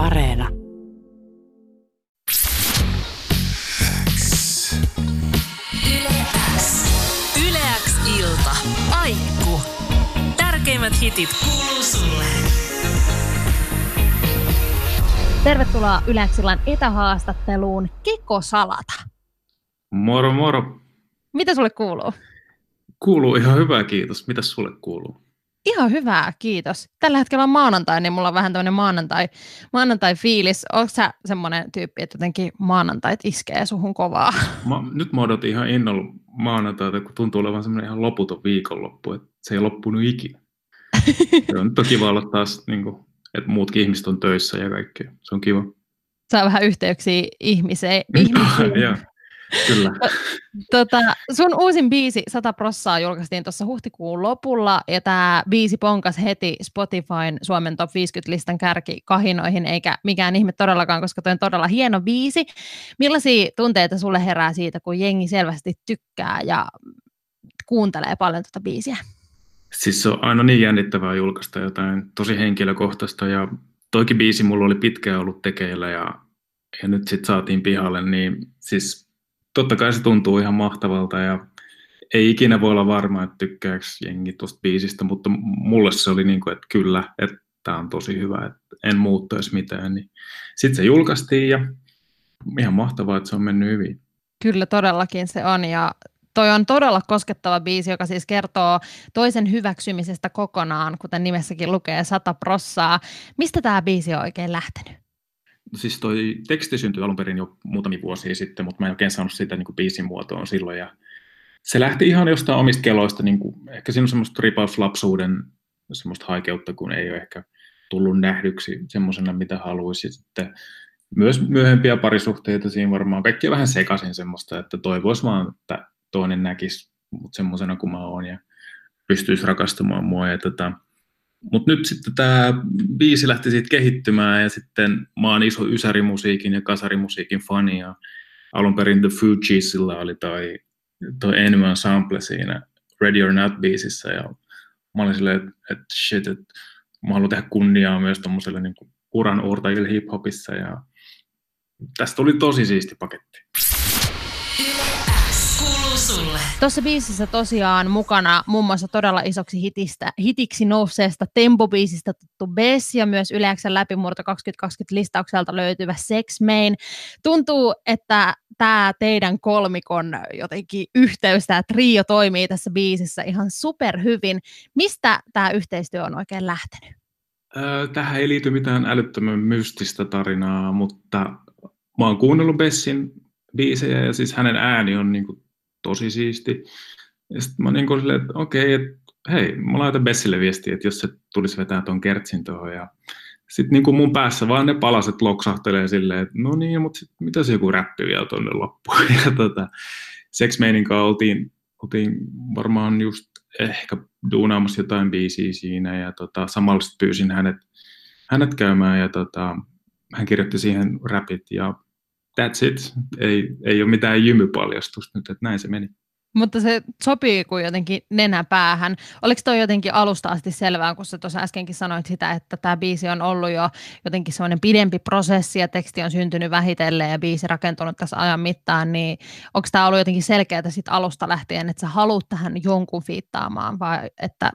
Areena. Yleäks ilta. Aikku. Tärkeimmät hitit kuuluu sulle. Tervetuloa Yleäksillan etähaastatteluun Keko Salata. Moro moro. Mitä sulle kuuluu? Kuuluu ihan hyvää, kiitos. Mitäs sulle kuuluu? Ihan hyvää, kiitos. Tällä hetkellä on maanantai, niin mulla on vähän tämmöinen maanantai, maanantai-fiilis. Onko sä semmoinen tyyppi, että jotenkin maanantait iskee suhun kovaa? Mä, nyt mä odotin ihan innolla maanantaita, kun tuntuu olevan semmoinen ihan loputon viikonloppu, että se ei loppunut ikinä. se on nyt kiva olla taas, niin kuin, että muutkin ihmiset on töissä ja kaikkea. Se on kiva. Saa vähän yhteyksiä ihmiseen. ihmisiin. Kyllä. Tota, sun uusin biisi 100 prossaa julkaistiin tuossa huhtikuun lopulla, ja tämä biisi ponkas heti Spotifyn Suomen top 50-listan kärki kahinoihin, eikä mikään ihme todellakaan, koska toi on todella hieno biisi. Millaisia tunteita sulle herää siitä, kun jengi selvästi tykkää ja kuuntelee paljon tuota biisiä? Siis se on aina niin jännittävää julkaista jotain tosi henkilökohtaista, ja toikin biisi mulla oli pitkään ollut tekeillä, ja, ja nyt sitten saatiin pihalle, niin siis totta kai se tuntuu ihan mahtavalta ja ei ikinä voi olla varma, että tykkääkö jengi tuosta biisistä, mutta mulle se oli niin kuin, että kyllä, että tämä on tosi hyvä, että en muuttaisi mitään. Niin Sitten se julkaistiin ja ihan mahtavaa, että se on mennyt hyvin. Kyllä todellakin se on ja toi on todella koskettava biisi, joka siis kertoo toisen hyväksymisestä kokonaan, kuten nimessäkin lukee sata prossaa. Mistä tämä biisi on oikein lähtenyt? Siis toi teksti syntyi alun perin jo muutamia vuosia sitten, mutta mä en oikein saanut sitä niin kuin biisin muotoon silloin. Ja se lähti ihan jostain omista keloista, niin kuin, ehkä siinä on semmoista ripauslapsuuden semmoista haikeutta, kun ei ole ehkä tullut nähdyksi semmoisena, mitä haluaisi. Sitten myös myöhempiä parisuhteita siinä varmaan, kaikki vähän sekaisin semmoista, että toivoisi vaan, että toinen näkisi mut semmoisena kuin mä oon ja pystyisi rakastamaan mua. Ja tota, mutta nyt sitten tämä biisi lähti siitä kehittymään ja sitten mä oon iso ysärimusiikin ja kasarimusiikin fani ja alun perin The Fugeesilla oli toi, toi Enemy sample siinä Ready or Not biisissä ja mä olin silleen, että et shit, että mä haluan tehdä kunniaa myös tommoselle niin uran uurtajille hip-hopissa ja tästä tuli tosi siisti paketti sulle. Tuossa biisissä tosiaan mukana muun muassa todella isoksi hitistä, hitiksi nousseesta tempobiisistä tuttu Bess ja myös Yleäksän läpimurto 2020 listaukselta löytyvä Sex Main. Tuntuu, että tämä teidän kolmikon jotenkin yhteys, tämä trio toimii tässä biisissä ihan superhyvin. Mistä tämä yhteistyö on oikein lähtenyt? Tähän ei liity mitään älyttömän mystistä tarinaa, mutta mä oon kuunnellut Bessin biisejä ja siis hänen ääni on niin kuin tosi siisti. Ja sitten mä niin kuin silleen, että okei, että hei, mä laitan Bessille viestiä, että jos se tulisi vetää tuon kertsin tuohon. Ja sitten niin kuin mun päässä vaan ne palaset loksahtelee silleen, että no niin, mutta sit, mitä se joku räppi vielä tuonne loppuun. Ja tota, Sex oltiin, oltiin varmaan just ehkä duunaamassa jotain biisiä siinä ja tota, samalla pyysin hänet, hänet käymään ja tota, hän kirjoitti siihen rapit ja that's it. Ei, ei ole mitään jymypaljastusta nyt, että näin se meni. Mutta se sopii kuin jotenkin nenä päähän. Oliko toi jotenkin alusta asti selvää, kun sä tuossa äskenkin sanoit sitä, että tämä biisi on ollut jo jotenkin semmoinen pidempi prosessi ja teksti on syntynyt vähitellen ja biisi rakentunut tässä ajan mittaan, niin onko tämä ollut jotenkin selkeää sit alusta lähtien, että sä haluat tähän jonkun fiittaamaan vai että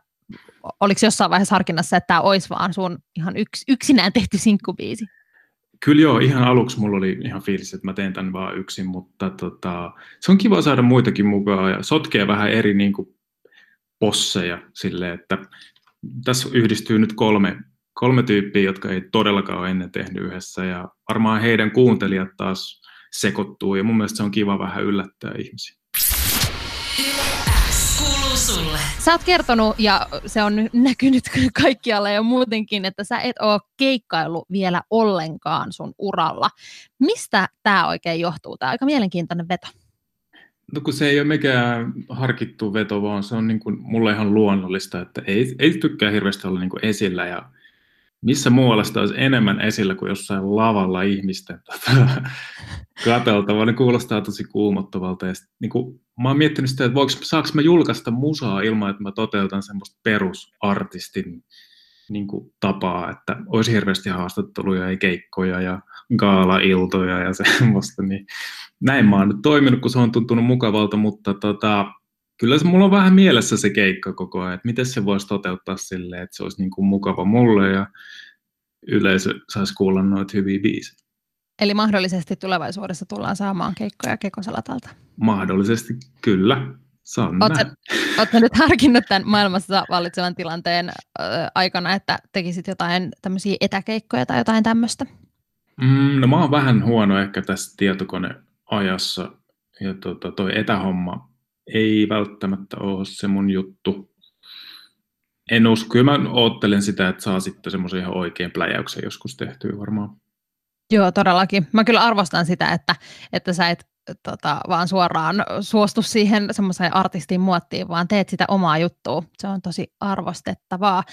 oliko jossain vaiheessa harkinnassa, että tämä olisi vaan sun ihan yks, yksinään tehty sinkkubiisi? Kyllä joo, ihan aluksi mulla oli ihan fiilis, että mä teen tämän vaan yksin, mutta tota, se on kiva saada muitakin mukaan ja sotkee vähän eri niin kuin, posseja sille, että tässä yhdistyy nyt kolme, kolme tyyppiä, jotka ei todellakaan ole ennen tehnyt yhdessä ja varmaan heidän kuuntelijat taas sekoittuu ja mun mielestä se on kiva vähän yllättää ihmisiä sulle. Sä oot kertonut, ja se on näkynyt kaikkialla ja muutenkin, että sä et ole keikkailu vielä ollenkaan sun uralla. Mistä tämä oikein johtuu? Tämä aika mielenkiintoinen veto. No kun se ei ole mikään harkittu veto, vaan se on niin kuin mulle ihan luonnollista, että ei, ei tykkää hirveästi olla niin kuin esillä ja missä muualla sitä olisi enemmän esillä kuin jossain lavalla ihmisten tota, kateltava, niin kuulostaa tosi kuumottavalta. Ja sit, niin kuin, mä oon miettinyt sitä, että voiko, saanko mä julkaista musaa ilman, että mä toteutan semmoista perusartistin niin kuin tapaa, että olisi hirveästi haastatteluja ja keikkoja ja gaala-iltoja ja semmoista, niin näin mä oon nyt toiminut, kun se on tuntunut mukavalta, mutta tota, kyllä se mulla on vähän mielessä se keikka koko ajan, että miten se voisi toteuttaa silleen, että se olisi niin kuin mukava mulle ja yleisö saisi kuulla noita hyviä biisejä. Eli mahdollisesti tulevaisuudessa tullaan saamaan keikkoja Kekosalatalta? Mahdollisesti, kyllä. Oletko nyt harkinnut tämän maailmassa vallitsevan tilanteen äh, aikana, että tekisit jotain tämmöisiä etäkeikkoja tai jotain tämmöistä? Mm, no mä oon vähän huono ehkä tässä tietokoneajassa ja tota, toi etähomma ei välttämättä ole se mun juttu. En usko, kyllä mä oottelen sitä, että saa sitten semmoisen ihan oikein pläjäyksen joskus tehtyä varmaan. Joo, todellakin. Mä kyllä arvostan sitä, että, että sä et tota, vaan suoraan suostu siihen semmoiseen artistin muottiin, vaan teet sitä omaa juttua. Se on tosi arvostettavaa.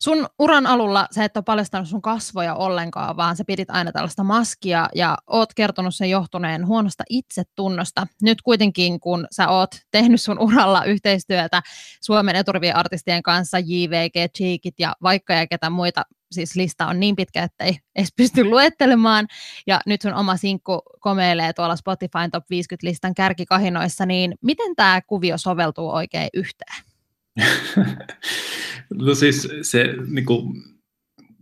Sun uran alulla sä et ole paljastanut sun kasvoja ollenkaan, vaan sä pidit aina tällaista maskia ja oot kertonut sen johtuneen huonosta itsetunnosta. Nyt kuitenkin, kun sä oot tehnyt sun uralla yhteistyötä Suomen eturivien artistien kanssa, JVG, Cheekit ja vaikka ja ketä muita siis lista on niin pitkä, että ei edes pysty luettelemaan, ja nyt sun oma sinkku komeilee tuolla Spotify Top 50-listan kärkikahinoissa, niin miten tämä kuvio soveltuu oikein yhteen? no siis se niin kuin,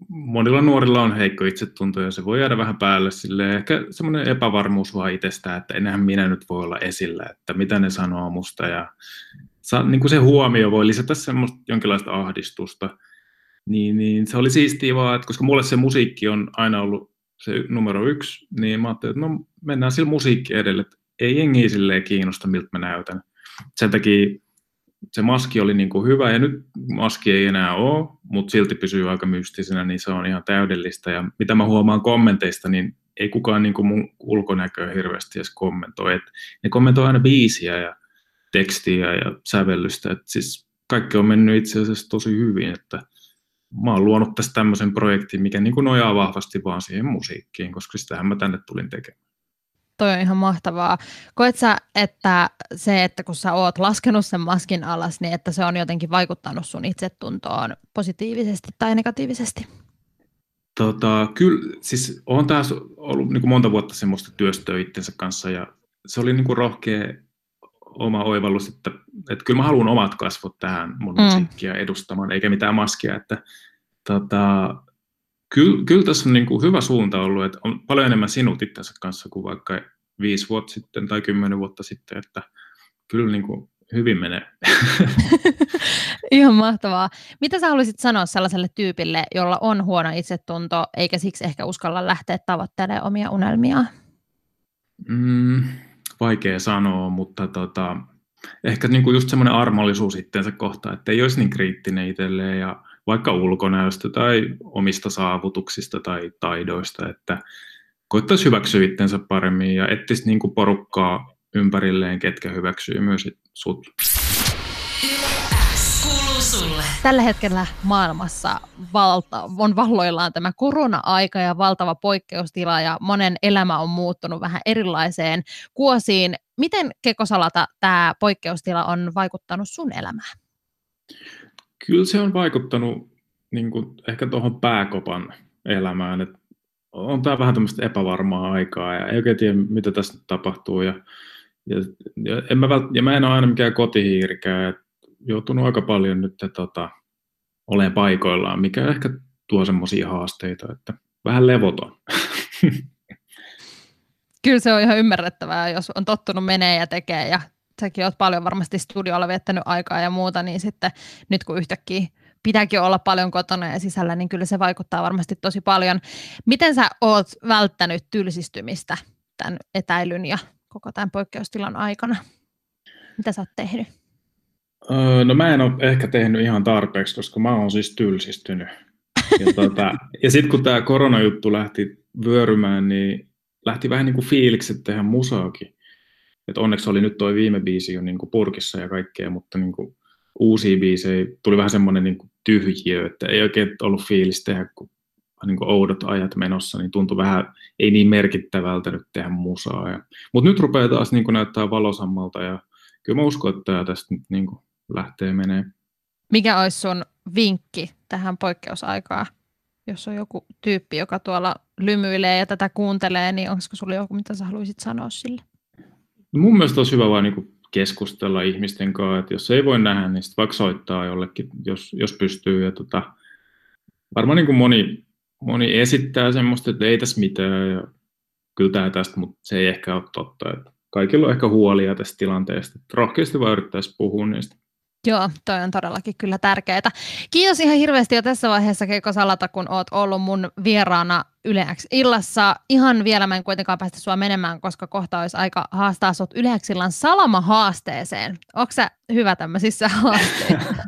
monilla nuorilla on heikko itsetunto ja se voi jäädä vähän päälle sille. Ehkä semmoinen epävarmuus vaan itsestään, että enää minä nyt voi olla esillä, että mitä ne sanoo musta. Ja niin kuin se huomio voi lisätä semmoista jonkinlaista ahdistusta niin, niin se oli siistiä vaan, että koska mulle se musiikki on aina ollut se numero yksi, niin mä ajattelin, että no mennään sillä musiikki edelle, että ei jengi silleen kiinnosta, miltä mä näytän. Sen takia se maski oli niin kuin hyvä, ja nyt maski ei enää ole, mutta silti pysyy aika mystisenä, niin se on ihan täydellistä. Ja mitä mä huomaan kommenteista, niin ei kukaan niin kuin mun ulkonäköä hirveästi edes kommentoi. Et ne kommentoi aina biisiä ja tekstiä ja sävellystä. Et siis kaikki on mennyt itse asiassa tosi hyvin, että mä oon luonut tästä tämmöisen projektin, mikä niin kuin nojaa vahvasti vaan siihen musiikkiin, koska sitähän mä tänne tulin tekemään. Toi on ihan mahtavaa. Koet sä, että se, että kun sä oot laskenut sen maskin alas, niin että se on jotenkin vaikuttanut sun itsetuntoon positiivisesti tai negatiivisesti? Tota, kyllä, siis on taas ollut niin kuin monta vuotta semmoista työstöä itsensä kanssa ja se oli niin kuin rohkea oma oivallus, että, että kyllä mä haluan omat kasvot tähän mun mm. musiikkia edustamaan, eikä mitään maskia, että tota, kyllä, kyllä tässä on niin kuin hyvä suunta ollut, että on paljon enemmän sinut itsensä kanssa kuin vaikka viisi vuotta sitten tai kymmenen vuotta sitten, että kyllä niin kuin hyvin menee. Ihan mahtavaa. Mitä sä haluaisit sanoa sellaiselle tyypille, jolla on huono itsetunto, eikä siksi ehkä uskalla lähteä tavoittelemaan omia unelmiaan? Mm, vaikea sanoa, mutta tota, ehkä niin kuin just semmoinen armollisuus itteensä kohtaan, että ei olisi niin kriittinen itselleen ja vaikka ulkonäöstä tai omista saavutuksista tai taidoista, että koittaisi hyväksyä itsensä paremmin ja etsisi niin kuin porukkaa ympärilleen, ketkä hyväksyy myös sut. Tällä hetkellä maailmassa valta, on valloillaan tämä korona-aika ja valtava poikkeustila ja monen elämä on muuttunut vähän erilaiseen kuosiin. Miten Kekosalata tämä poikkeustila on vaikuttanut sun elämään? Kyllä se on vaikuttanut niin kuin, ehkä tuohon pääkopan elämään. Et on tämä vähän tämmöistä epävarmaa aikaa ja ei oikein tiedä, mitä tässä tapahtuu. Ja, ja, ja, en mä, vält- ja mä en ole aina mikään kotihiirikään, joutunut aika paljon nyt tota, olemaan paikoillaan, mikä ehkä tuo semmoisia haasteita, että vähän levoton. Kyllä se on ihan ymmärrettävää, jos on tottunut menee ja tekee ja säkin oot paljon varmasti studiolla viettänyt aikaa ja muuta, niin sitten nyt kun yhtäkkiä pitääkin olla paljon kotona ja sisällä, niin kyllä se vaikuttaa varmasti tosi paljon. Miten sä oot välttänyt tylsistymistä tämän etäilyn ja koko tämän poikkeustilan aikana? Mitä sä oot tehnyt? Öö, no mä en ole ehkä tehnyt ihan tarpeeksi, koska mä oon siis tylsistynyt. Ja, tuota, ja sitten kun tämä koronajuttu lähti vyörymään, niin lähti vähän niin kuin fiilikset tehdä musaakin. Et onneksi oli nyt toi viime biisi jo niin kuin purkissa ja kaikkea, mutta niin kuin uusia biisejä tuli vähän semmoinen niin tyhjiö, että ei oikein ollut fiilis tehdä, kun niin kuin oudot ajat menossa, niin tuntui vähän ei niin merkittävältä nyt tehdä musaa. Mutta nyt rupeaa taas niin kuin näyttää valosammalta ja kyllä mä uskon, että tämä tästä niin kuin lähtee menee. Mikä olisi sun vinkki tähän poikkeusaikaa? Jos on joku tyyppi, joka tuolla lymyilee ja tätä kuuntelee, niin onko sulla joku, mitä sä haluaisit sanoa sille? No mun mielestä olisi hyvä vain niin keskustella ihmisten kanssa, että jos ei voi nähdä, niin sitten vaikka soittaa jollekin, jos, jos pystyy. Ja tota, varmaan niin kuin moni, moni esittää semmoista, että ei tässä mitään ja kyllä tämä tästä, mutta se ei ehkä ole totta. Että kaikilla on ehkä huolia tästä tilanteesta. Että rohkeasti vaan yrittäisi puhua niistä. Joo, toi on todellakin kyllä tärkeää. Kiitos ihan hirveästi jo tässä vaiheessa Keiko Salata, kun oot ollut mun vieraana Yleäks illassa. Ihan vielä mä en kuitenkaan päästä sua menemään, koska kohta olisi aika haastaa sut Yleäks illan salama-haasteeseen. Onko sä hyvä tämmöisissä haasteissa?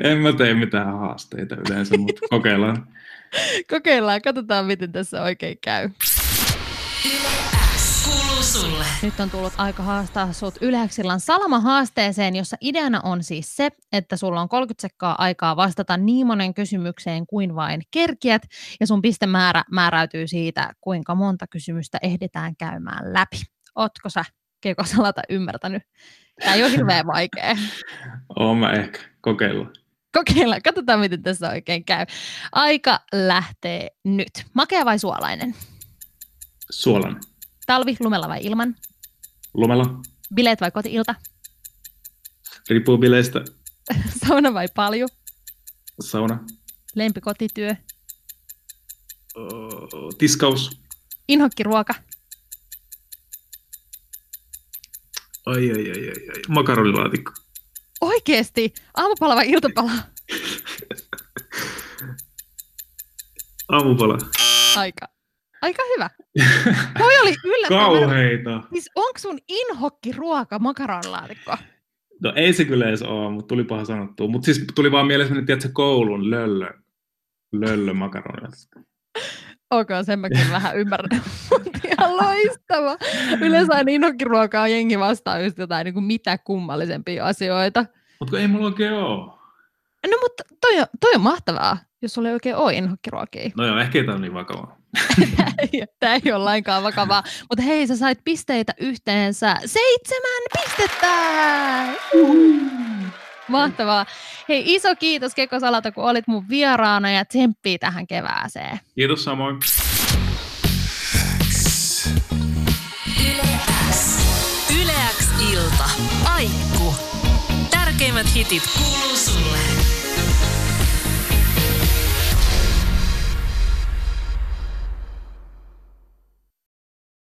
en mä tee mitään haasteita yleensä, mutta kokeillaan. kokeillaan, katsotaan miten tässä oikein käy sulle. Nyt on tullut aika haastaa sut Yleäksillan Salama-haasteeseen, jossa ideana on siis se, että sulla on 30 sekkaa aikaa vastata niin monen kysymykseen kuin vain kerkiät, ja sun pistemäärä määräytyy siitä, kuinka monta kysymystä ehditään käymään läpi. Ootko sä, Keiko Salata, ymmärtänyt? Tämä ei ole hirveän vaikea. Oon mä ehkä. Kokeillaan. Kokeillaan. Katsotaan, miten tässä oikein käy. Aika lähtee nyt. Makea vai suolainen? Suolainen. Talvi, lumella vai ilman? Lumella. Bileet vai kotiilta? Riippuu bileistä. Sauna vai paljon? Sauna. Lempi kotityö? Uh, tiskaus. Inhokkiruoka? Ai, ai, ai, ai, ai. Makaronilaatikko. Oikeesti? Aamupala vai iltapala? Aamupala. Aika Aika hyvä. Toi oli yllättävän. Kauheita. Siis onko sun inhokki ruoka makaronlaatikko? No ei se kyllä edes ole, mutta tuli paha sanottua. Mutta siis tuli vaan mieleen, että tiedätkö, koulun löllö, löllö makaronilaatikko. Ok, sen mäkin vähän ymmärrän. Ihan loistava. Yleensä aina inhokkiruokaa jengi vastaa just jotain niin kuin mitä kummallisempia asioita. Mutta ei mulla oikein ole. No mutta toi on, toi on mahtavaa, jos sulla ei oikein ole inhokkiruokia. No joo, ehkä ei tämä ole niin vakavaa. Tämä ei ole lainkaan vakavaa. Mutta hei, sä sait pisteitä yhteensä seitsemän pistettä! Mahtavaa. Hei, iso kiitos Kekko Salata, kun olit mun vieraana ja tsemppii tähän kevääseen. Kiitos samoin. Yleäks ilta. Aikku. Tärkeimmät hitit kuuluu sulle.